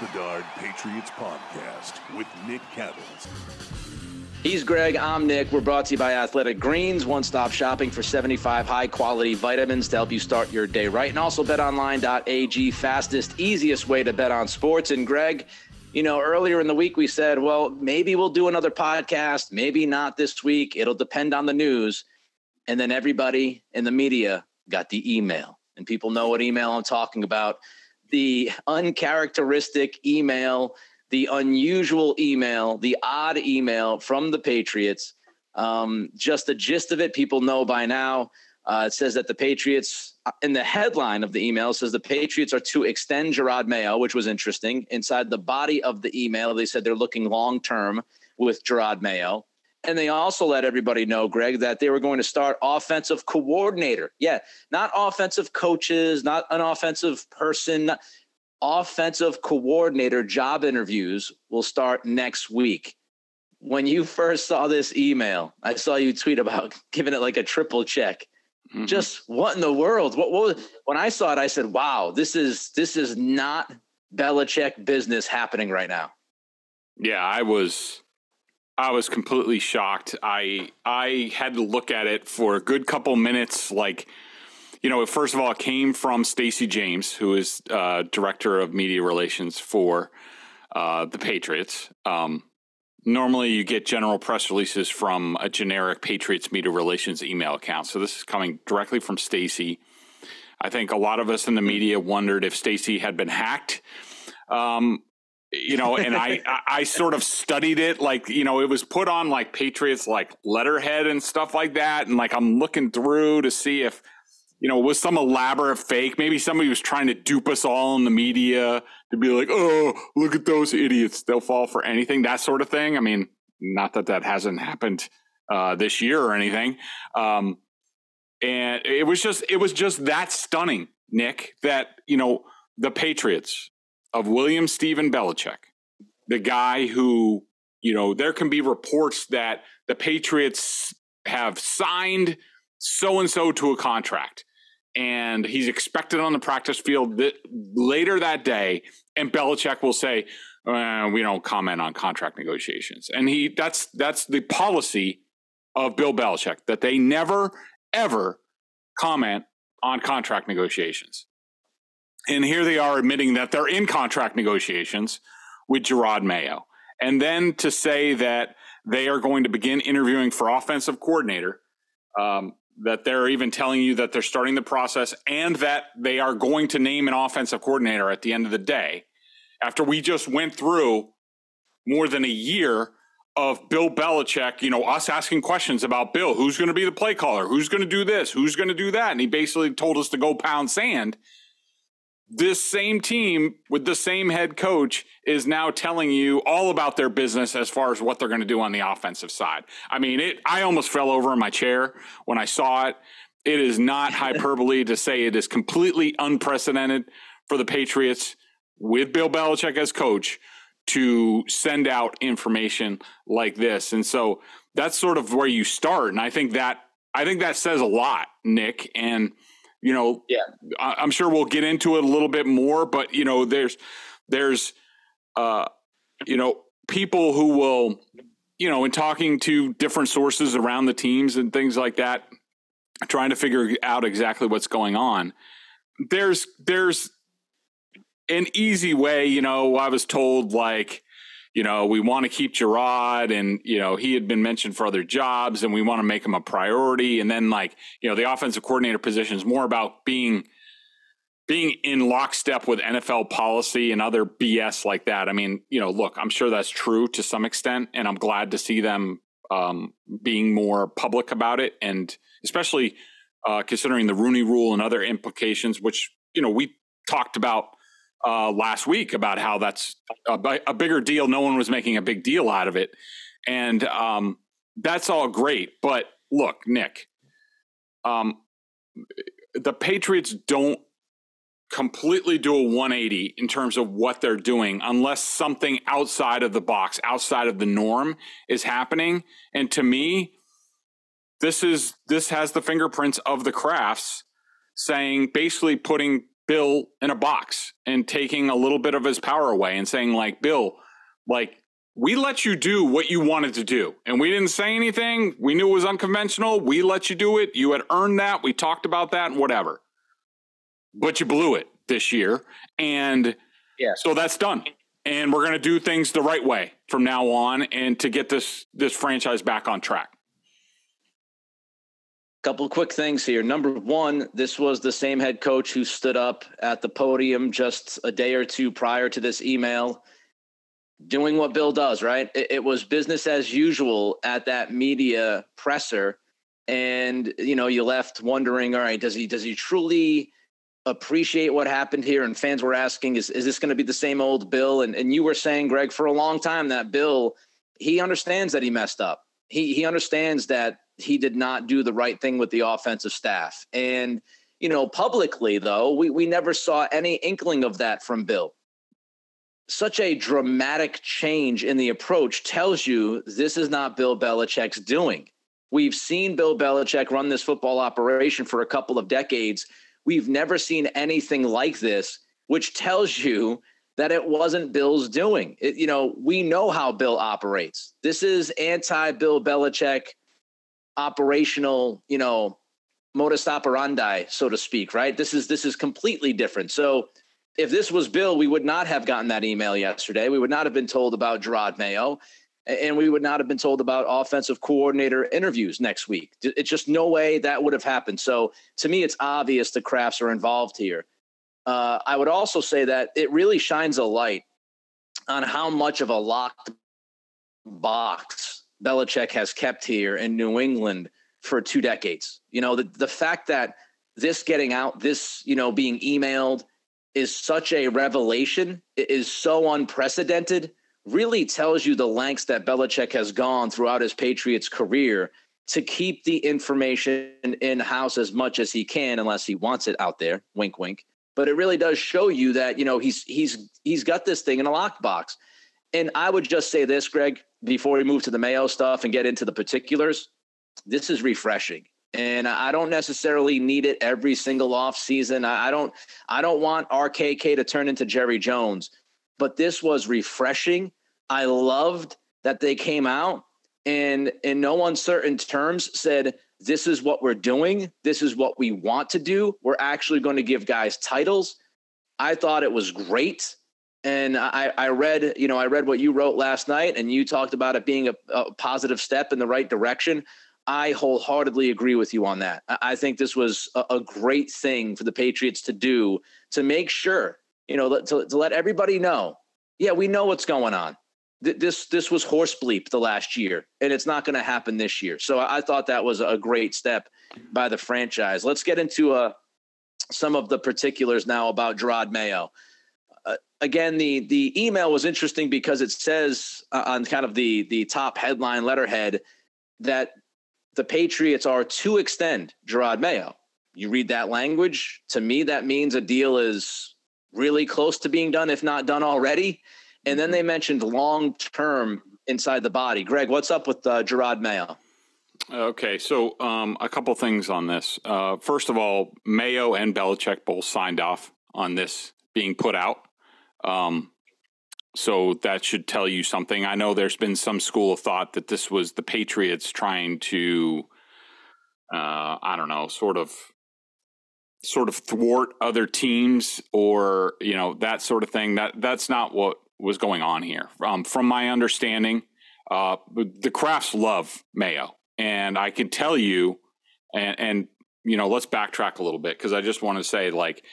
Bedard Patriots Podcast with Nick Cattles. He's Greg. I'm Nick. We're brought to you by Athletic Greens, one stop shopping for 75 high quality vitamins to help you start your day right. And also betonline.ag, fastest, easiest way to bet on sports. And Greg, you know, earlier in the week we said, well, maybe we'll do another podcast, maybe not this week. It'll depend on the news. And then everybody in the media got the email. And people know what email I'm talking about. The uncharacteristic email the unusual email, the odd email from the Patriots. Um, just the gist of it, people know by now. Uh, it says that the Patriots, in the headline of the email, says the Patriots are to extend Jerod Mayo, which was interesting. Inside the body of the email, they said they're looking long term with Jerod Mayo. And they also let everybody know, Greg, that they were going to start offensive coordinator. Yeah, not offensive coaches, not an offensive person, offensive coordinator job interviews will start next week. When you first saw this email, I saw you tweet about giving it like a triple check. Mm-hmm. Just what in the world? What, what was, when I saw it, I said, "Wow, this is this is not Belichick business happening right now." Yeah, I was I was completely shocked. I I had to look at it for a good couple minutes like you know, first of all, it came from Stacey James, who is uh, director of media relations for uh, the Patriots. Um, normally, you get general press releases from a generic Patriots media relations email account. So this is coming directly from Stacey. I think a lot of us in the media wondered if Stacey had been hacked. Um, you know, and I, I I sort of studied it like you know it was put on like Patriots like letterhead and stuff like that, and like I'm looking through to see if you know, was some elaborate fake. Maybe somebody was trying to dupe us all in the media to be like, oh, look at those idiots. They'll fall for anything, that sort of thing. I mean, not that that hasn't happened uh, this year or anything. Um, and it was just, it was just that stunning, Nick, that, you know, the Patriots of William Stephen Belichick, the guy who, you know, there can be reports that the Patriots have signed so and so to a contract and he's expected on the practice field th- later that day and Belichick will say uh, we don't comment on contract negotiations. And he that's that's the policy of Bill Belichick that they never ever comment on contract negotiations and here they are admitting that they're in contract negotiations with Jerod Mayo and then to say that they are going to begin interviewing for offensive coordinator um, that they're even telling you that they're starting the process and that they are going to name an offensive coordinator at the end of the day. After we just went through more than a year of Bill Belichick, you know, us asking questions about Bill, who's going to be the play caller, who's going to do this, who's going to do that, and he basically told us to go pound sand. This same team with the same head coach is now telling you all about their business as far as what they're going to do on the offensive side. I mean, it I almost fell over in my chair when I saw it. It is not hyperbole to say it is completely unprecedented for the Patriots with Bill Belichick as coach to send out information like this. And so that's sort of where you start. And I think that I think that says a lot, Nick. And you know, Yeah. I- I'm sure we'll get into it a little bit more, but you know, there's there's uh you know, people who will, you know, in talking to different sources around the teams and things like that, trying to figure out exactly what's going on. there's there's an easy way. You know, I was told like, you know, we want to keep Jerod and you know, he had been mentioned for other jobs, and we want to make him a priority. And then like, you know, the offensive coordinator position is more about being being in lockstep with NFL policy and other BS like that. I mean, you know, look, I'm sure that's true to some extent, and I'm glad to see them um, being more public about it, and especially uh, considering the Rooney Rule and other implications, which you know we talked about uh, last week about how that's a, a, bigger deal. No one was making a big deal out of it, and um, that's all great. But look, Nick, um, the Patriots don't completely do a 180 in terms of what they're doing unless something outside of the box, outside of the norm is happening. And to me, this is this has the fingerprints of the Krafts saying basically putting Bill in a box and taking a little bit of his power away and saying like Bill, like we let you do what you wanted to do and we didn't say anything. We knew it was unconventional. We let you do it. You had earned that. We talked about that and whatever but you blew it this year. And yeah. so that's done. And we're going to do things the right way from now on and to get this this franchise back on track. Couple quick things here. Number one, this was the same head coach who stood up at the podium just a day or two prior to this email, doing what Bill does, right? It, it was business as usual at that media presser. And, you know, you left wondering, all right, does he does he truly appreciate what happened here and fans were asking is, is this going to be the same old bill and, and you were saying greg for a long time that bill he understands that he messed up he he understands that he did not do the right thing with the offensive staff and you know publicly though we, we never saw any inkling of that from bill such a dramatic change in the approach tells you this is not bill belichick's doing we've seen bill belichick run this football operation for a couple of decades We've never seen anything like this, which tells you that it wasn't Bill's doing. It, you know, we know how Bill operates. This is anti Bill Belichick operational, you know, modus operandi, so to speak, right? This is this is completely different. So if this was Bill, we would not have gotten that email yesterday. We would not have been told about Jerod Mayo and we would not have been told about offensive coordinator interviews next week. It's just no way that would have happened. So to me, it's obvious the Krafts are involved here. Uh, I would also say that it really shines a light on how much of a locked box Belichick has kept here in New England for two decades. You know, the, the fact that this getting out, this, you know, being emailed is such a revelation, it is so unprecedented really tells you the lengths that Belichick has gone throughout his Patriots career to keep the information in house as much as he can, unless he wants it out there. Wink, wink. But it really does show you that you know he's he's he's got this thing in a lockbox. And I would just say this, Greg, before we move to the Mayo stuff and get into the particulars, this is refreshing. And I don't necessarily need it every single off season. I don't I don't want RKK to turn into Jerry Jones, but this was refreshing I loved that they came out and in no uncertain terms said, this is what we're doing. This is what we want to do. We're actually going to give guys titles. I thought it was great. And I, I read, you know, I read what you wrote last night and you talked about it being a, a positive step in the right direction. I wholeheartedly agree with you on that. I think this was a, great thing for the Patriots to do to make sure, you know, to, to let everybody know, yeah, we know what's going on this this was horse bleep the last year, and it's not going to happen this year. So I, I, thought that was a great step by the franchise. Let's get into uh, some of the particulars now about Jerod Mayo. Again, the the email was interesting because it says uh, on kind of the the top headline letterhead that the Patriots are to extend Jerod Mayo. You read that language to me, that means a deal is really close to being done, if not done already. And then they mentioned long term inside the body. Greg, what's up with uh, Jerod Mayo? Okay, so um, a couple things on this. Uh, first of all, Mayo and Belichick both signed off on this being put out. Um, so that should tell you something. I know there's been some school of thought that this was the Patriots trying to, uh, I don't know, sort of sort of thwart other teams or you know that sort of thing. That that's not what was going on here. Um, from my understanding, uh, the Krafts love Mayo, and I can tell you, and, and you know, let's backtrack a little bit because I just want to say, like,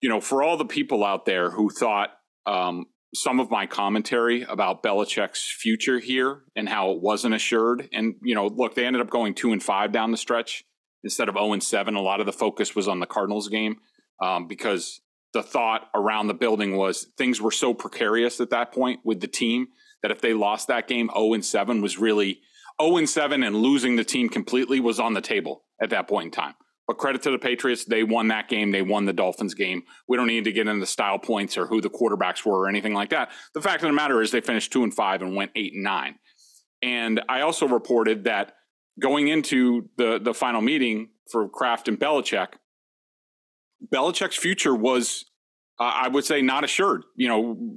you know, for all the people out there who thought um, some of my commentary about Belichick's future here and how it wasn't assured, and you know, look, they ended up going two and five down the stretch instead of zero and seven. A lot of the focus was on the Cardinals game um, because the thought around the building was things were so precarious at that point with the team that if they lost that game, zero and seven was really zero and seven, and losing the team completely was on the table at that point in time. But credit to the Patriots, they won that game. They won the Dolphins game. We don't need to get into style points or who the quarterbacks were or anything like that. The fact of the matter is they finished two and five and went eight and nine. And I also reported that going into the the final meeting for Kraft and Belichick, Belichick's future was, uh, I would say, not assured. You know,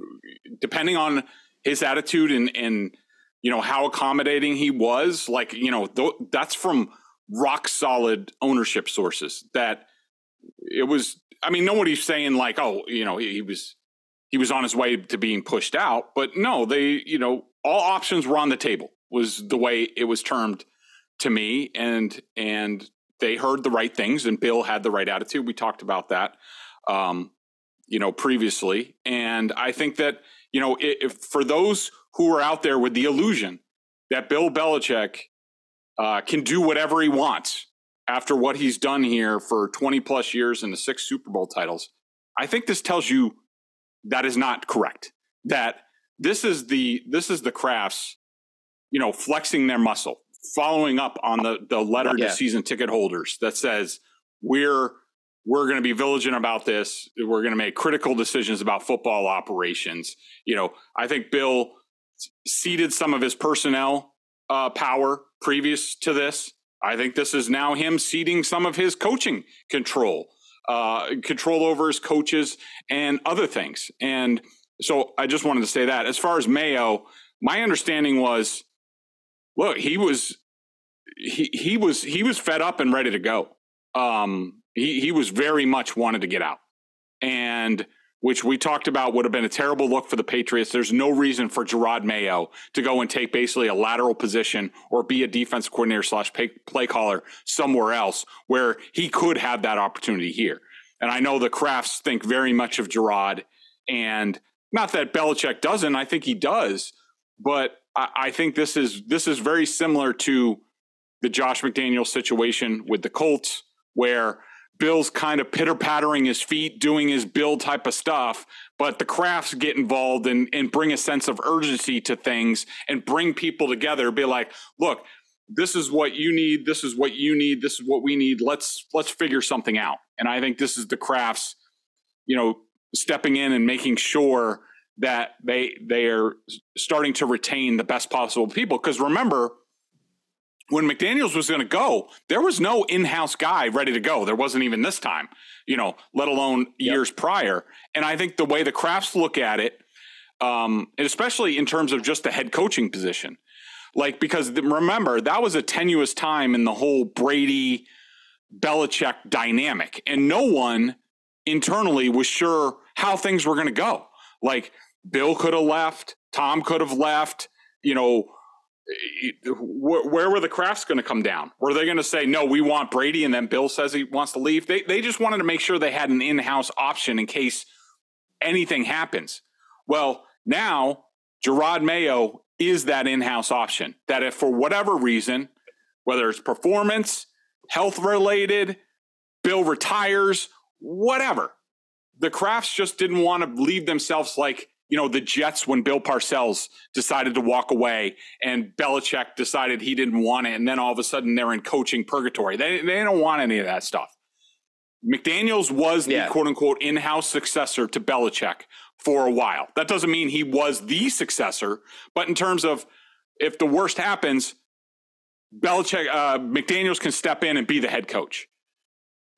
depending on his attitude and and you know how accommodating he was, like you know th- that's from rock solid ownership sources that it was I mean nobody's saying like oh you know he, was he was on his way to being pushed out but no they you know all options were on the table was the way it was termed to me. And and they heard the right things and Bill had the right attitude. We talked about that um you know previously. And I think that you know if for those who are out there with the illusion that Bill Belichick uh, can do whatever he wants after what he's done here for 20 plus years and the six Super Bowl titles. I think this tells you that is not correct. That this is the this is the Krafts, you know, flexing their muscle, following up on the the letter yeah. to season ticket holders that says we're we're going to be vigilant about this. We're going to make critical decisions about football operations. You know, I think Bill ceded some of his personnel uh, power previous to this. I think this is now him ceding some of his coaching control, uh, control over his coaches and other things. And so I just wanted to say that. As far as Mayo, my understanding was, look, he was he he was he was fed up and ready to go. Um, he he was very much wanted to get out, and which we talked about would have been a terrible look for the Patriots. There's no reason for Jerod Mayo to go and take basically a lateral position or be a defense coordinator slash play caller somewhere else where he could have that opportunity here. And I know the Krafts think very much of Jerod, and not that Belichick doesn't. I think he does, but I, I think this is this is very similar to the Josh McDaniel situation with the Colts, where Bill's kind of pitter pattering his feet, doing his Bill type of stuff, but the Krafts get involved and, and bring a sense of urgency to things and bring people together. Be like, look, this is what you need. This is what you need. This is what we need. Let's let's figure something out. And I think this is the Krafts, you know, stepping in and making sure that they they are starting to retain the best possible people. Because remember, when McDaniels was going to go, there was no in-house guy ready to go. There wasn't even this time, you know, let alone years prior. And I think the way the Krafts look at it, um, and especially in terms of just the head coaching position, like because remember that was a tenuous time in the whole Brady Belichick dynamic, and no one internally was sure how things were going to go. Like Bill could have left, Tom could have left, you know where were the Krafts going to come down? Were they going to say, no, we want Brady, and then Bill says he wants to leave? They, they just wanted to make sure they had an in house option in case anything happens. Well, now Jerod Mayo is that in house option that if for whatever reason, whether it's performance, health related, Bill retires, whatever, the Krafts just didn't want to leave themselves like you know, the Jets when Bill Parcells decided to walk away and Belichick decided he didn't want it. And then all of a sudden they're in coaching purgatory. They, they don't want any of that stuff. McDaniels was the yeah. quote unquote in house successor to Belichick for a while. That doesn't mean he was the successor, but in terms of if the worst happens, Belichick, uh, McDaniels can step in and be the head coach.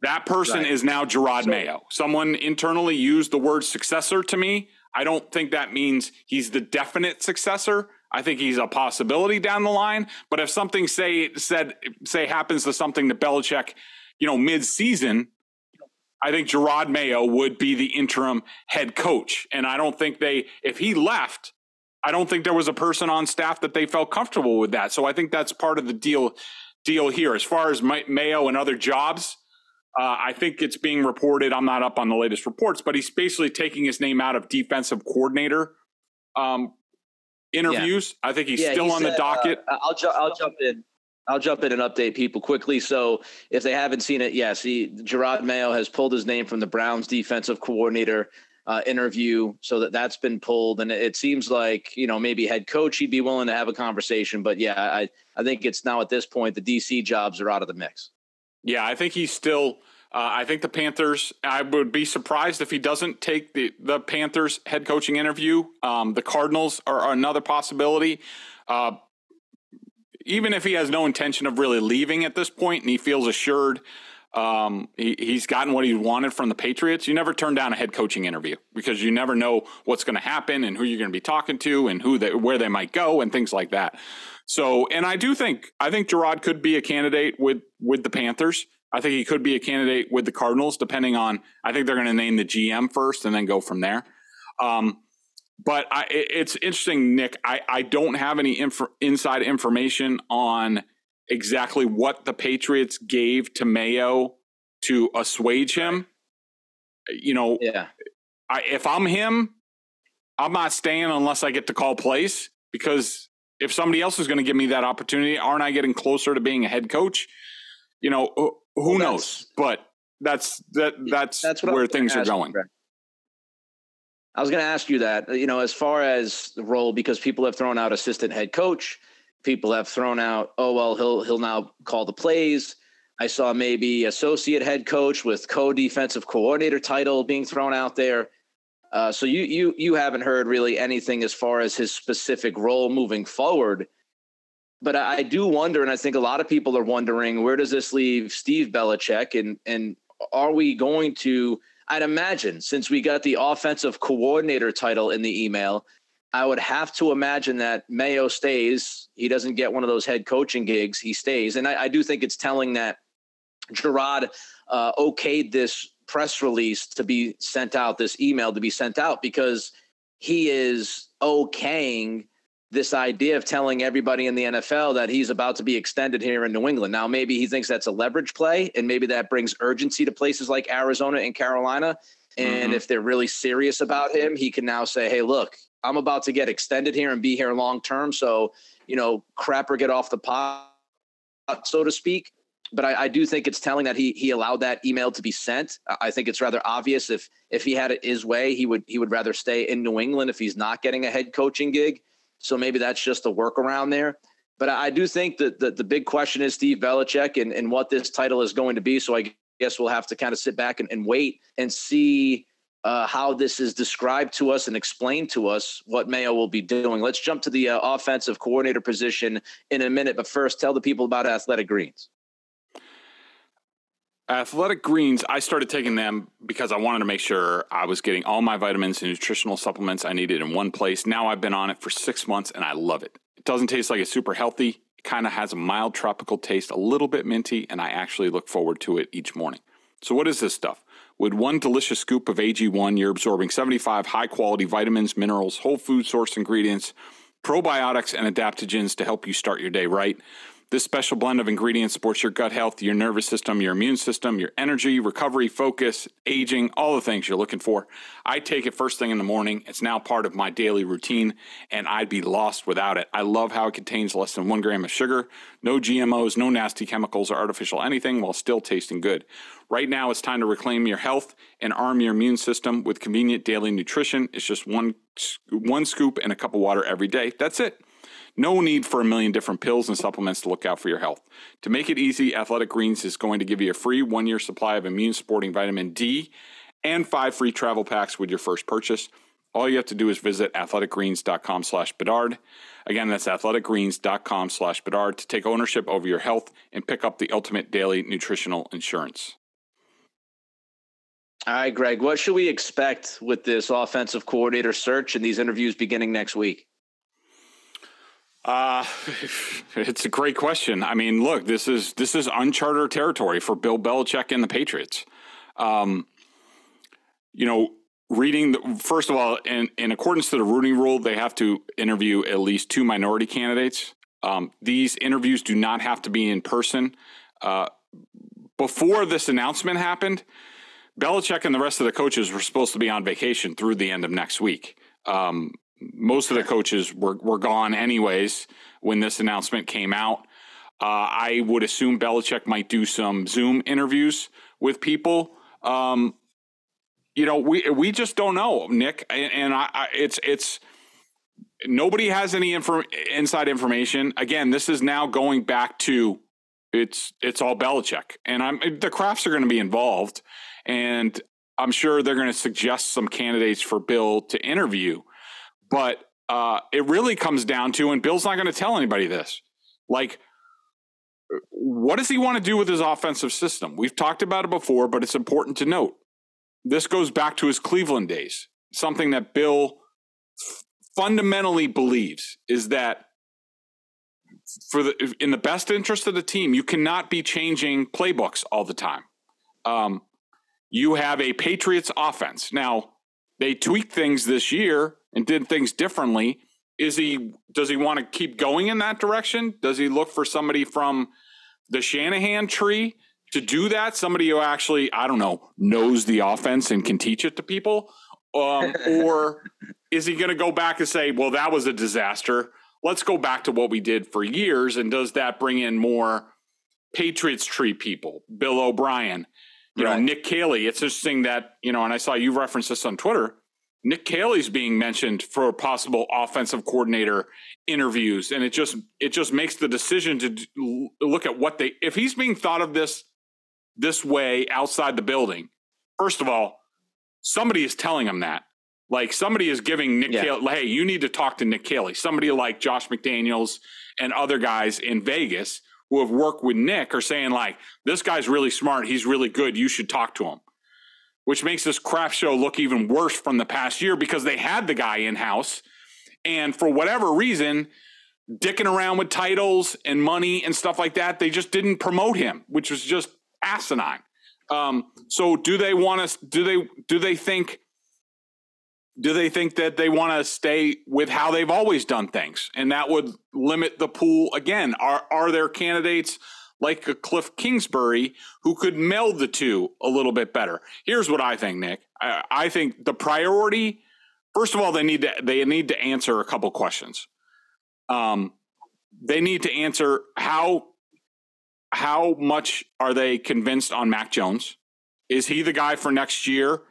That person right. is now Jerod so, Mayo. Someone internally used the word successor to me. I don't think that means he's the definite successor. I think he's a possibility down the line. But if something say said say happens to something to Belichick, you know, mid season, I think Jerod Mayo would be the interim head coach. And I don't think they, if he left, I don't think there was a person on staff that they felt comfortable with that. So I think that's part of the deal deal here. As far as Mayo and other jobs, uh, I think it's being reported. I'm not up on the latest reports, but he's basically taking his name out of defensive coordinator um, interviews. Yeah. I think he's yeah, still he on said, the docket. Uh, I'll ju- I'll jump in. I'll jump in and update people quickly. So, if they haven't seen it, yes, he, Jerod Mayo has pulled his name from the Browns defensive coordinator uh, interview, so that that's been pulled. And it seems like you know maybe head coach he'd be willing to have a conversation, but yeah, I I think it's now at this point the DC jobs are out of the mix. Yeah, I think he's still. Uh, I think the Panthers. I would be surprised if he doesn't take the the Panthers head coaching interview. Um, the Cardinals are, another possibility. Uh, even if he has no intention of really leaving at this point, and he feels assured um, he, he's gotten what he wanted from the Patriots. You never turn down a head coaching interview because you never know what's going to happen and who you're going to be talking to and who they, where they might go and things like that. So, and I do think I think Jerod could be a candidate with with the Panthers. I think he could be a candidate with the Cardinals, depending on. I think they're going to name the GM first and then go from there. Um, but I, it's interesting, Nick. I, I don't have any inf- inside information on exactly what the Patriots gave to Mayo to assuage him. You know, yeah. I, if I'm him, I'm not staying unless I get to call plays because if somebody else is going to give me that opportunity, aren't I getting closer to being a head coach? You know, who well, knows? But that's that that's, that's where things are going. I was going to ask you that, uh, you know, as far as the role, because people have thrown out assistant head coach, people have thrown out, oh well, he'll he'll now call the plays. I saw maybe associate head coach with co-defensive coordinator title being thrown out there. Uh, so you you you haven't heard really anything as far as his specific role moving forward. But I, I do wonder, and I think a lot of people are wondering, where does this leave Steve Belichick, and and are we going to? I'd imagine since we got the offensive coordinator title in the email, I would have to imagine that Mayo stays. He doesn't get one of those head coaching gigs. He stays. And I, I do think it's telling that Jerod uh, okayed this press release to be sent out, this email to be sent out, because he is okaying this idea of telling everybody in the NFL that he's about to be extended here in New England. Now, maybe he thinks that's a leverage play, and maybe that brings urgency to places like Arizona and Carolina. And mm-hmm. if they're really serious about him, he can now say, hey, look, I'm about to get extended here and be here long term. So, you know, crap or get off the pot, so to speak. But I, I, do think it's telling that he he allowed that email to be sent. I think it's rather obvious if if he had it his way, he would he would rather stay in New England if he's not getting a head coaching gig. So maybe that's just a workaround there. But I do think that the, the big question is Steve Belichick and, and what this title is going to be. So I guess we'll have to kind of sit back and, and wait and see uh, how this is described to us and explained to us what Mayo will be doing. Let's jump to the uh, offensive coordinator position in a minute, but first, tell the people about Athletic Greens. Athletic Greens, I started taking them because I wanted to make sure I was getting all my vitamins and nutritional supplements I needed in one place. Now I've been on it for six months and I love it. It doesn't taste like it's super healthy. It kind of has a mild tropical taste, a little bit minty, and I actually look forward to it each morning. So, what is this stuff? With one delicious scoop of AG1, you're absorbing 75 high quality vitamins, minerals, whole food source ingredients, probiotics, and adaptogens to help you start your day right. This special blend of ingredients supports your gut health, your nervous system, your immune system, your energy, recovery, focus, aging, all the things you're looking for. I take it first thing in the morning. It's now part of my daily routine, and I'd be lost without it. I love how it contains less than one gram of sugar, no GMOs, no nasty chemicals or artificial anything while still tasting good. Right now, it's time to reclaim your health and arm your immune system with convenient daily nutrition. It's just one, one scoop and a cup of water every day. That's it. No need for a million different pills and supplements to look out for your health. To make it easy, Athletic Greens is going to give you a free one year supply of immune supporting vitamin D and five free travel packs with your first purchase. All you have to do is visit athleticgreens.com slash Bedard. Again, that's athleticgreens.com slash Bedard to take ownership over your health and pick up the ultimate daily nutritional insurance. All right, Greg, what should we expect with this offensive coordinator search and these interviews beginning next week? Uh, it's a great question. I mean, look, this is this is uncharted territory for Bill Belichick and the Patriots. Um, you know, reading the, first of all, in, in accordance to the Rooney Rule, they have to interview at least two minority candidates. Um, these interviews do not have to be in person. Uh, before this announcement happened, Belichick and the rest of the coaches were supposed to be on vacation through the end of next week. Um, most of the coaches were, were gone anyways when this announcement came out. Uh, I would assume Belichick might do some Zoom interviews with people. Um, you know, we we just don't know, Nick, and, and I, I, it's it's nobody has any info, inside information. Again, this is now going back to it's it's all Belichick, and I'm the Krafts are going to be involved, and I'm sure they're going to suggest some candidates for Bill to interview, but uh, it really comes down to, and Bill's not going to tell anybody this, like. What does he want to do with his offensive system? We've talked about it before, but it's important to note. This goes back to his Cleveland days, something that Bill fundamentally believes is that for the in the best interest of the team, you cannot be changing playbooks all the time. Um, you have a Patriots offense. Now, they tweaked things this year and did things differently. Is he does he want to keep going in that direction? Does he look for somebody from the Shanahan tree to do that? Somebody who actually, I don't know, knows the offense and can teach it to people? Um, or is he going to go back and say, well, that was a disaster? Let's go back to what we did for years. And does that bring in more Patriots tree people? Bill O'Brien, you right. know, Nick Caley. It's interesting that, you know, and I saw you reference this on Twitter. Nick Caley's being mentioned for possible offensive coordinator interviews, and it just it just makes the decision to look at what they if he's being thought of this this way outside the building. First of all, somebody is telling him that. Like somebody is giving Nick yeah. Caley, hey, you need to talk to Nick Caley. Somebody like Josh McDaniels and other guys in Vegas who have worked with Nick are saying like, this guy's really smart. He's really good. You should talk to him. Which makes this craft show look even worse from the past year because they had the guy in house. And for whatever reason, dicking around with titles and money and stuff like that, they just didn't promote him, which was just asinine. Um, so do they want to? Do they do they think do they think that they want to stay with how they've always done things and that would limit the pool again are are there candidates like a cliff kingsbury who could meld the two a little bit better. Here's what i think nick. I, I think the priority first of all they need to they need to answer a couple questions. Um, they need to answer how how much are they convinced on mac jones? Is he the guy for next year?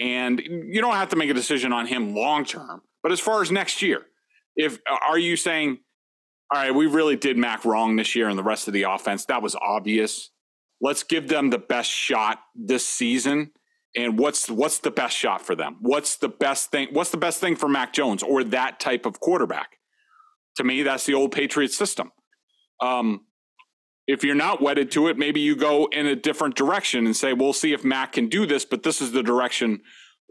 And you don't have to make a decision on him long term. But as far as next year, if are you saying, all right, we really did Mac wrong this year and the rest of the offense, that was obvious. Let's give them the best shot this season. And what's what's the best shot for them? What's the best thing? What's the best thing for Mac Jones or that type of quarterback? To me, that's the old Patriot system. Um, if you're not wedded to it, maybe you go in a different direction and say, we'll see if Mac can do this, but this is the direction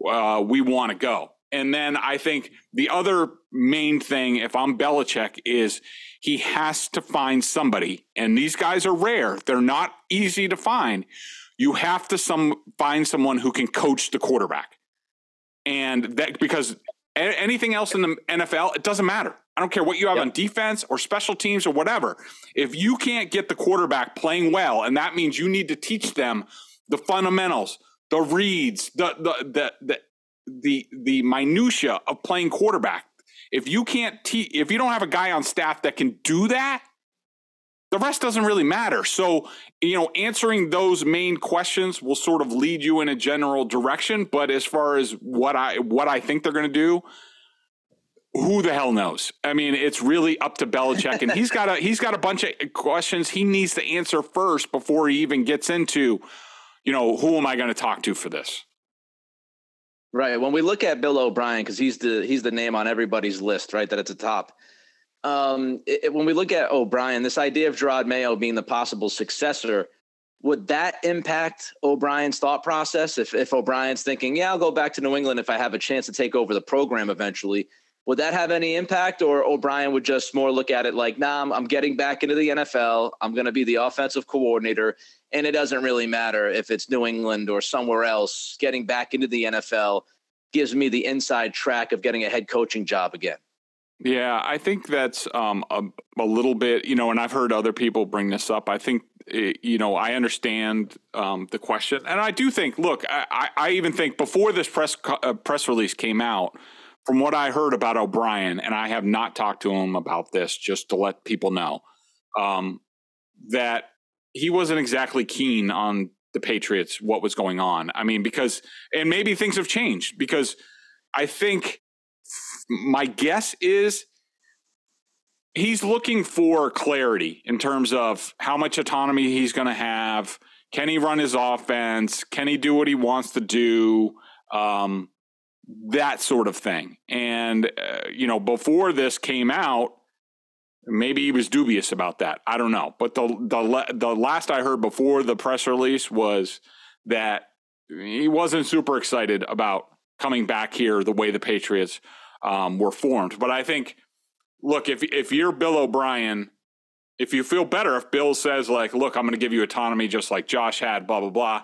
uh, we want to go. And then I think the other main thing, if I'm Belichick, is he has to find somebody, and these guys are rare. They're not easy to find. You have to some find someone who can coach the quarterback, and that because anything else in the NFL, it doesn't matter. I don't care what you have yep. on defense or special teams or whatever. If you can't get the quarterback playing well, and that means you need to teach them the fundamentals, the reads, the the the the the, the minutia of playing quarterback. If you can't teach, if you don't have a guy on staff that can do that, the rest doesn't really matter. So, you know, answering those main questions will sort of lead you in a general direction. But as far as what I what I think they're going to do, who the hell knows? I mean, it's really up to Belichick, and he's got a he's got a bunch of questions he needs to answer first before he even gets into, you know, who am I going to talk to for this? Right. When we look at Bill O'Brien, because he's the he's the name on everybody's list, right? That at the top. Um, it, when we look at O'Brien, this idea of Jerod Mayo being the possible successor, would that impact O'Brien's thought process? If if O'Brien's thinking, yeah, I'll go back to New England if I have a chance to take over the program eventually, would that have any impact, or O'Brien would just more look at it like, nah, I'm, I'm getting back into the NFL. I'm going to be the offensive coordinator, And it doesn't really matter if it's New England or somewhere else. Getting back into the NFL gives me the inside track of getting a head coaching job again. Yeah, I think that's um, a, a little bit, you know, and I've heard other people bring this up. I think, eh, you know, I understand um, the question, and I do think. Look, I, I even think before this press uh, press release came out, from what I heard about O'Brien, and I have not talked to him about this, just to let people know um, that he wasn't exactly keen on the Patriots, what was going on. I mean, because, and maybe things have changed because I think my guess is he's looking for clarity in terms of how much autonomy he's going to have. Can he run his offense? Can he do what he wants to do? Um, that sort of thing. And, uh, you know, before this came out, maybe he was dubious about that. I don't know. But the, the, the last I heard before the press release was that he wasn't super excited about coming back here the way the Patriots um, were formed. But I think, look, if if you're Bill O'Brien, if you feel better if Bill says like, look, I'm going to give you autonomy just like Josh had, blah blah blah.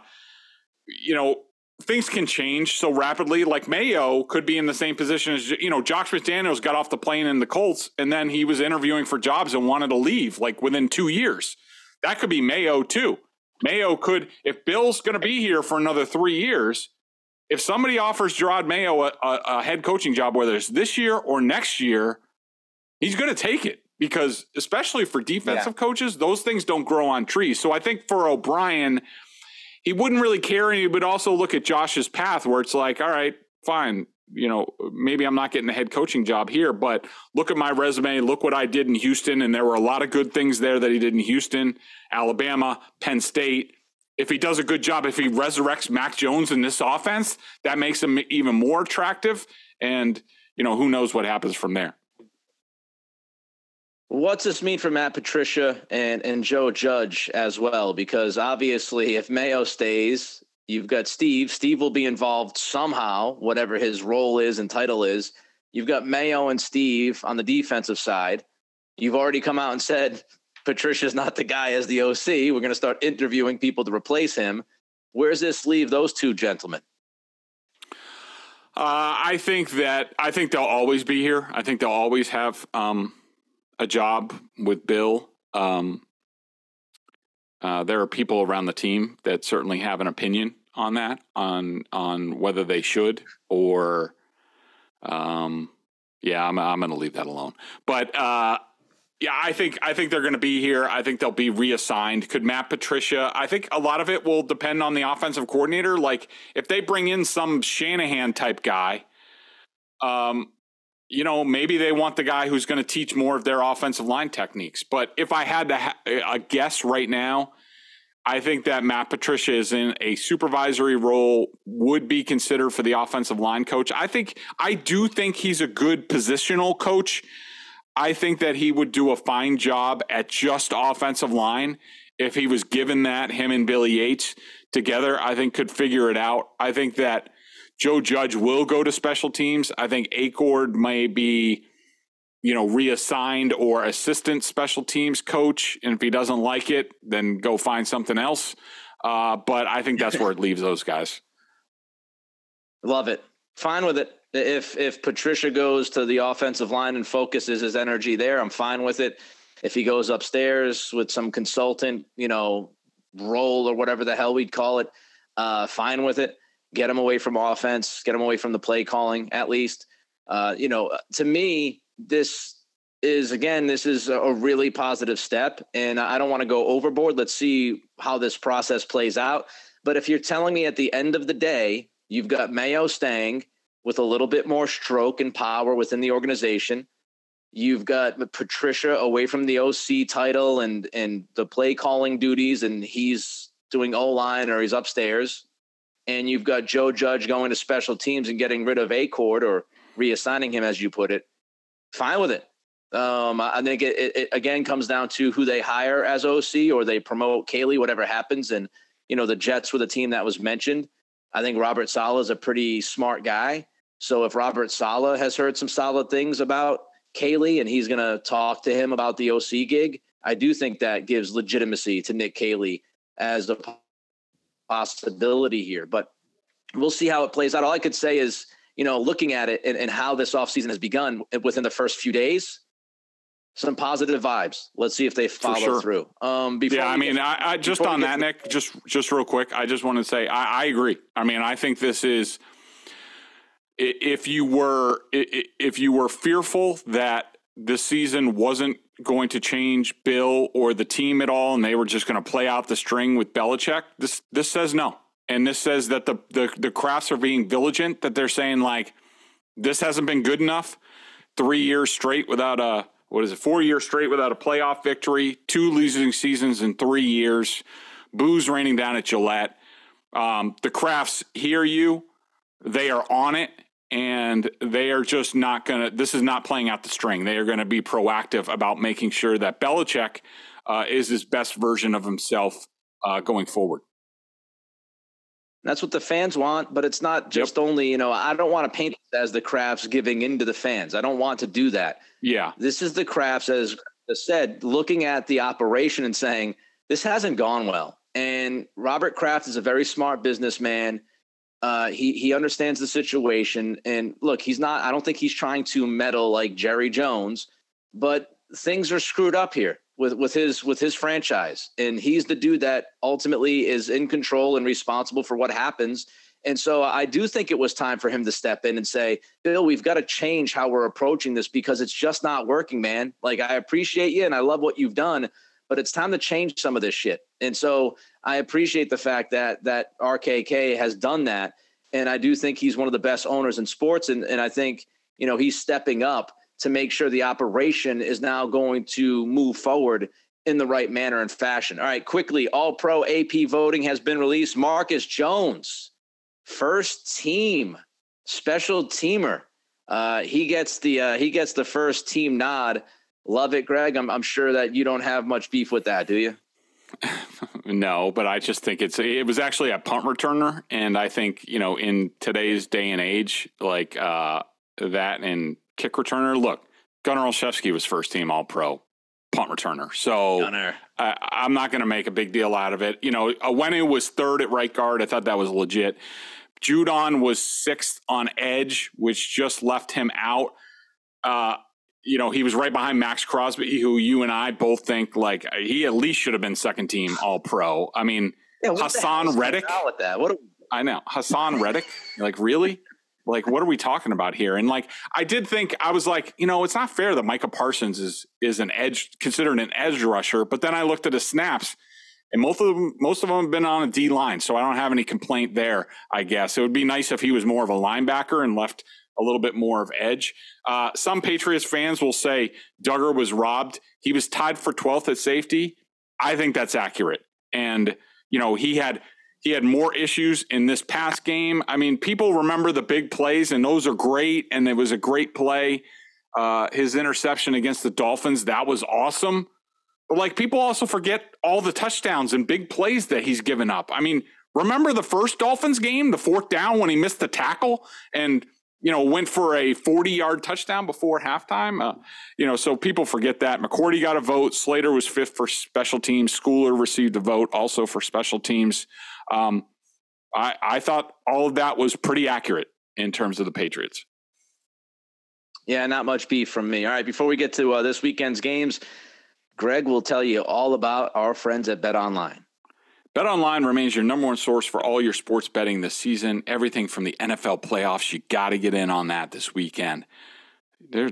You know, things can change so rapidly. Like Mayo could be in the same position as you know, Josh McDaniels got off the plane in the Colts, and then he was interviewing for jobs and wanted to leave like within two years. That could be Mayo too. Mayo could, if Bill's going to be here for another three years, if somebody offers Jerod Mayo a, a, a head coaching job, whether it's this year or next year, he's going to take it because, especially for defensive yeah. coaches, those things don't grow on trees. So I think for O'Brien, he wouldn't really care, and he would also look at Josh's path where it's like, all right, fine, you know, maybe I'm not getting a head coaching job here, but look at my resume. Look what I did in Houston. And there were a lot of good things there that he did in Houston, Alabama, Penn State if he does a good job, if he resurrects Mac Jones in this offense, that makes him even more attractive. And, you know, who knows what happens from there. What's this mean for Matt Patricia and, and Joe Judge as well? Because obviously, if Mayo stays, you've got Steve. Steve will be involved somehow, whatever his role is and title is. You've got Mayo and Steve on the defensive side. You've already come out and said Patricia's not the guy as the OC. We're going to start interviewing people to replace him. Where's this leave those two gentlemen? Uh, I think that I think they'll always be here. I think they'll always have um, a job with Bill. Um, uh, there are people around the team that certainly have an opinion on that, on on whether they should or, um, yeah, I'm I'm going to leave that alone. But uh, yeah, I think I think they're going to be here. I think they'll be reassigned. Could Matt Patricia? I think a lot of it will depend on the offensive coordinator. Like if they bring in some Shanahan type guy, um, you know, maybe they want the guy who's going to teach more of their offensive line techniques. But if I had to ha- a guess right now, I think that Matt Patricia is in a supervisory role, would be considered for the offensive line coach. I think I do think he's a good positional coach I think that he would do a fine job at just offensive line if he was given that. Him and Billy Yates together, I think, could figure it out. I think that Joe Judge will go to special teams. I think Achord may be, you know, reassigned or assistant special teams coach. And if he doesn't like it, then go find something else. Uh, but I think that's where it leaves those guys. Love it. Fine with it if if Patricia goes to the offensive line and focuses his energy there, I'm fine with it. If he goes upstairs with some consultant, you know, role or whatever the hell we'd call it, uh, fine with it. Get him away from offense, get him away from the play calling at least. Uh, you know, to me, this is again, this is a really positive step, and I don't want to go overboard. Let's see how this process plays out. But if you're telling me at the end of the day, you've got Mayo staying, with a little bit more stroke and power within the organization. You've got Patricia away from the OC title and and the play calling duties, and he's doing O line or he's upstairs. And you've got Joe Judge going to special teams and getting rid of Achord or reassigning him, as you put it. Fine with it. Um, I think it, it, it, again comes down to who they hire as OC or they promote Caley, whatever happens. And you know the Jets were the team that was mentioned. I think Robert Saleh is a pretty smart guy. So if Robert Saleh has heard some solid things about Caley and he's going to talk to him about the OC gig, I do think that gives legitimacy to Nick Caley as a possibility here. But we'll see how it plays out. All I could say is, you know, looking at it and, and how this offseason has begun within the first few days, some positive vibes. Let's see if they follow sure. through. Um, before yeah, I mean, get, I, I just on that, Nick, just just real quick, I just want to say I, I agree. I mean, I think this is if you were if you were fearful that this season wasn't going to change Bill or the team at all, and they were just going to play out the string with Belichick, this this says no, and this says that the the the Krafts are being diligent. That they're saying like this hasn't been good enough. Three years straight without a what is it? Four years straight without a playoff victory. Two losing seasons in three years. Booze raining down at Gillette. Um, the Krafts hear you. They are on it and they are just not going to. This is not playing out the string. They are going to be proactive about making sure that Belichick uh, is his best version of himself uh, going forward. That's what the fans want, but it's not just yep. only, you know, I don't want to paint as the Krafts giving into the fans. I don't want to do that. Yeah. This is the Krafts, as said, looking at the operation and saying, this hasn't gone well. And Robert Kraft is a very smart businessman. Uh, he he understands the situation, and look, he's not. I don't think he's trying to meddle like Jerry Jones, but things are screwed up here with with his with his franchise, and he's the dude that ultimately is in control and responsible for what happens. And so I do think it was time for him to step in and say, Bill, we've got to change how we're approaching this because it's just not working, man. Like I appreciate you and I love what you've done, but it's time to change some of this shit. And so I appreciate the fact that that RKK has done that, and I do think he's one of the best owners in sports. And and I think you know he's stepping up to make sure the operation is now going to move forward in the right manner and fashion. All right, quickly, All Pro AP voting has been released. Marcus Jones, first team, special teamer. Uh, he gets the uh, he gets the first team nod. Love it, Greg. I'm I'm sure that you don't have much beef with that, do you? no, but I just think it's it was actually a punt returner, and I think you know in today's day and age, like uh, that and kick returner. Look, Gunnar Olszewski was first team All Pro punt returner, so I, am not going to make a big deal out of it. You know, Onwenu was third at right guard. I thought that was legit. Judon was sixth on edge, which just left him out. Uh, you know, he was right behind Maxx Crosby, who you and I both think like he at least should have been second team All Pro. I mean, yeah, Haason Reddick. With that, what? I know Haason Reddick. Like really? Like what are we talking about here? And like I did think I was like, you know, it's not fair that Micah Parsons is is an edge considered an edge rusher, but then I looked at his snaps. And most of them, most of them have been on a D line, so I don't have any complaint there. I guess it would be nice if he was more of a linebacker and left a little bit more of edge. Uh, some Patriots fans will say Dugger was robbed. He was tied for 12th at safety. I think that's accurate. And, you know, he had he had more issues in this past game. I mean, people remember the big plays, and those are great. And it was a great play. Uh, his interception against the Dolphins, that was awesome. But like people also forget all the touchdowns and big plays that he's given up. I mean, remember the first Dolphins game, the fourth down when he missed the tackle and you know, went for a 40 yard touchdown before halftime. Uh, you know, so people forget that. McCourty got a vote. Slater was fifth for special teams. Schooler received a vote also for special teams. Um, I, I thought all of that was pretty accurate in terms of the Patriots. Yeah, not much beef from me. All right, before we get to uh, this weekend's games, Greg will tell you all about our friends at Bet Online. BetOnline remains your number one source for all your sports betting this season. Everything from the NFL playoffs, you got to get in on that this weekend. There,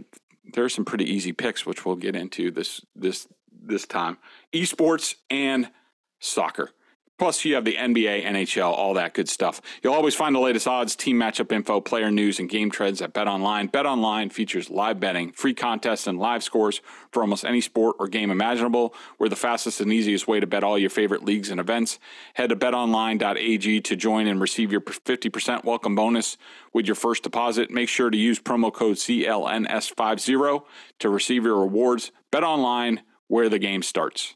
there are some pretty easy picks, which we'll get into this this this time. Esports and soccer. Plus, you have the NBA, NHL, all that good stuff. You'll always find the latest odds, team matchup info, player news, and game trends at BetOnline. BetOnline features live betting, free contests, and live scores for almost any sport or game imaginable. We're the fastest and easiest way to bet all your favorite leagues and events. Head to betonline.ag to join and receive your 50% welcome bonus with your first deposit. Make sure to use promo code CLNS50 to receive your rewards. BetOnline, where the game starts.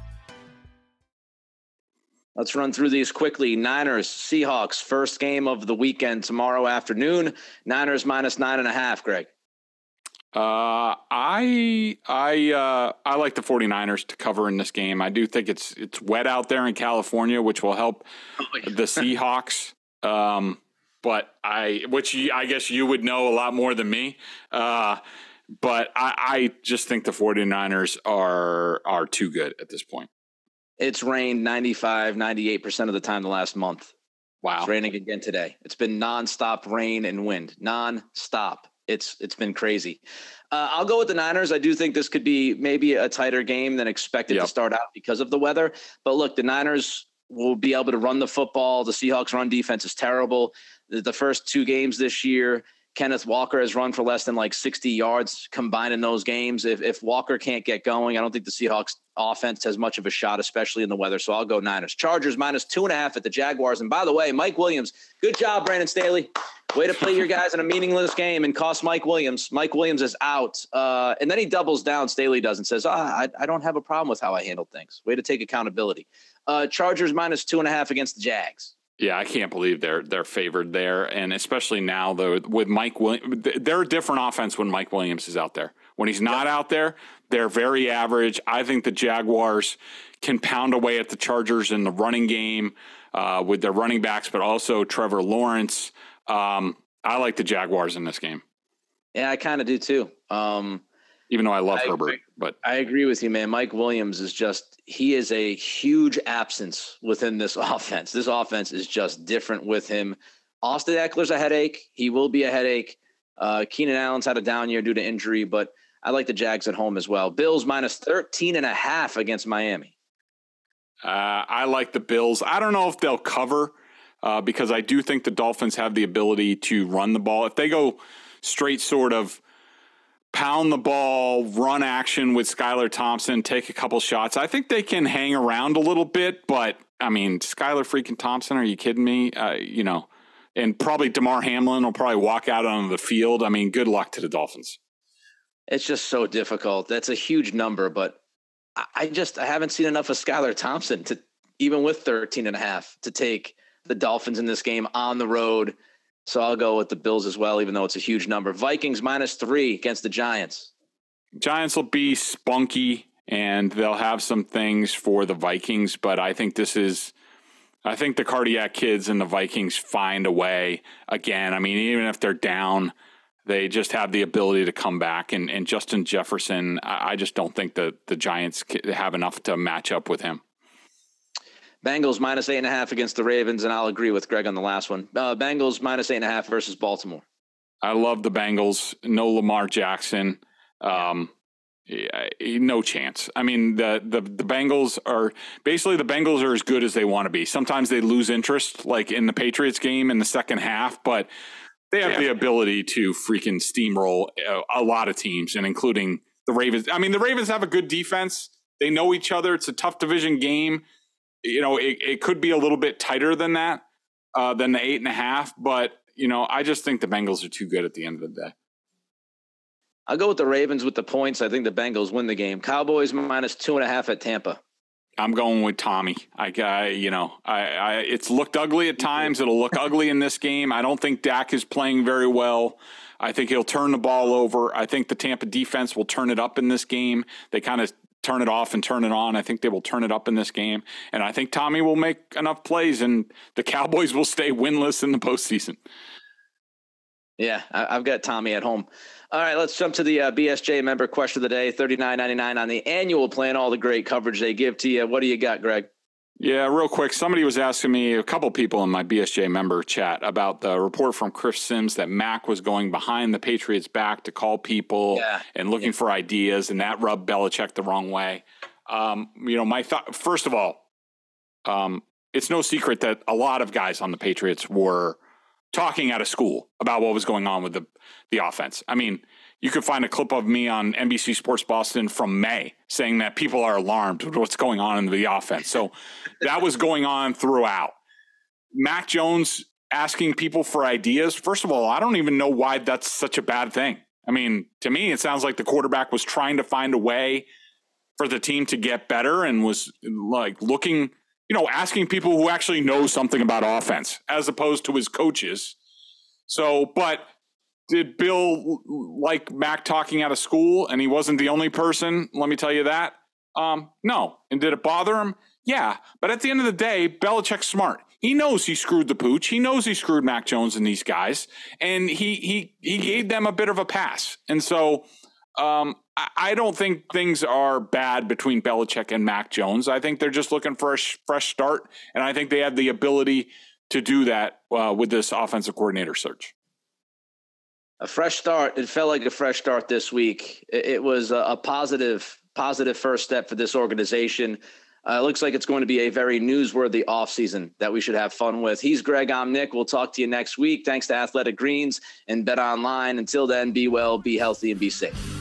Let's run through these quickly. Niners, Seahawks, first game of the weekend tomorrow afternoon. Niners minus nine and a half, Greg. Uh, I I uh, I like the 49ers to cover in this game. I do think it's it's wet out there in California, which will help the Seahawks. Um, but I, which you, I guess you would know a lot more than me. Uh, but I, I just think the 49ers are are too good at this point. It's rained 95, 98% of the time the last month. Wow. It's raining again today. It's been nonstop rain and wind, nonstop. It's it's been crazy. Uh, I'll go with the Niners. I do think this could be maybe a tighter game than expected Yep. to start out because of the weather. But look, the Niners will be able to run the football. The Seahawks' run defense is terrible. The, the first two games this year, Kenneth Walker has run for less than like 60 yards combined in those games. If if Walker can't get going, I don't think the Seahawks offense has much of a shot, especially in the weather. So I'll go Niners. Chargers minus two and a half at the Jaguars. And by the way, Mike Williams, good job, Brandon Staley. Way to play your guys in a meaningless game and cost Mike Williams. Mike Williams is out. Uh, and then he doubles down, Staley does, and says, ah, I, I don't have a problem with how I handled things. Way to take accountability. Uh, Chargers minus two and a half against the Jags. Yeah, I can't believe they're they're favored there, and especially now though with Mike Williams, they're a different offense when Mike Williams is out there. When he's not out there, they're very average. I think the Jaguars can pound away at the Chargers in the running game uh, with their running backs, but also Trevor Lawrence. Um, I like the Jaguars in this game, Yeah, I kind of do too. Um, even though I love I Herbert. agree. But I agree with you, man. Mike Williams is just, he is a huge absence within this offense. This offense is just different with him. Austin Ekeler's a headache. He will be a headache. Uh, Keenan Allen's had a down year due to injury, but I like the Jags at home as well. Bills minus 13 and a half against Miami. Uh, I like the Bills. I don't know if they'll cover uh, because I do think the Dolphins have the ability to run the ball. If they go straight sort of pound the ball, run action with Skylar Thompson, take a couple shots, I think they can hang around a little bit. But I mean, Skylar freaking Thompson, are you kidding me? Uh, you know, and probably Damar Hamlin will probably walk out on the field. I mean, good luck to the Dolphins. It's just so difficult. That's a huge number, but I- just I haven't seen enough of Skylar Thompson to even with 13 and a half to take the Dolphins in this game on the road. So I'll go with the Bills as well, even though it's a huge number. Vikings minus three against the Giants. Giants will be spunky and they'll have some things for the Vikings, but I think this is I think the cardiac kids and the Vikings find a way again. I mean, even if they're down, they just have the ability to come back. And, and Justin Jefferson, I, I just don't think that the Giants have enough to match up with him. Bengals minus eight and a half against the Ravens, and I'll agree with Greg on the last one. Uh, Bengals minus eight and a half versus Baltimore. I love the Bengals. No Lamar Jackson. Um, yeah, no chance. I mean, the, the the Bengals are basically the Bengals are as good as they want to be. Sometimes they lose interest, like in the Patriots game in the second half, but they have the ability to freaking steamroll a, a lot of teams, and including the Ravens. I mean, the Ravens have a good defense. They know each other. It's a tough division game. You know, it, it could be a little bit tighter than that, uh, than the eight and a half. But you know, I just think the Bengals are too good at the end of the day. I'll go with the Ravens with the points. I think the Bengals win the game. Cowboys minus two and a half at Tampa. I'm going with Tommy. I, I you know, I, I, it's looked ugly at times. It'll look ugly in this game. I don't think Dak is playing very well. I think he'll turn the ball over. I think the Tampa defense will turn it up in this game. They kind of turn it off and turn it on. I think they will turn it up in this game, and I think Tommy will make enough plays, and the Cowboys will stay winless in the postseason. Yeah, I've got Tommy at home. All right, let's jump to the uh, BSJ member question of the day. Thirty nine ninety nine on the annual plan. All the great coverage they give to you. What do you got, Greg? Yeah, real quick. Somebody was asking me, a couple people in my BSJ member chat, about the report from Chris Sims that Mac was going behind the Patriots' back to call people Yeah. and looking Yeah. for ideas, and that rubbed Belichick the wrong way. Um, you know, my thought, first of all, um, it's no secret that a lot of guys on the Patriots were talking out of school about what was going on with the the offense. I mean, you could find a clip of me on NBC Sports Boston from May saying that people are alarmed with what's going on in the offense. So that was going on throughout. Mac Jones asking people for ideas. First of all, I don't even know why that's such a bad thing. I mean, to me, it sounds like the quarterback was trying to find a way for the team to get better and was like looking, you know, asking people who actually know something about offense as opposed to his coaches. So, but did Bill like Mac talking out of school and he wasn't the only person? Let me tell you that. Um, no. And did it bother him? Yeah. But at the end of the day, Belichick's smart. He knows he screwed the pooch. He knows he screwed Mac Jones and these guys, and he he he gave them a bit of a pass. And so um, I don't think things are bad between Belichick and Mac Jones. I think they're just looking for a sh- fresh start, and I think they have the ability to do that uh, with this offensive coordinator search. A fresh start. It felt like a fresh start this week. It, it was a, a positive, positive first step for this organization. Uh, it looks like it's going to be a very newsworthy offseason that we should have fun with. He's Greg. I'm Nick. We'll talk to you next week. Thanks to Athletic Greens and Bet Online. Until then, be well, be healthy, and be safe.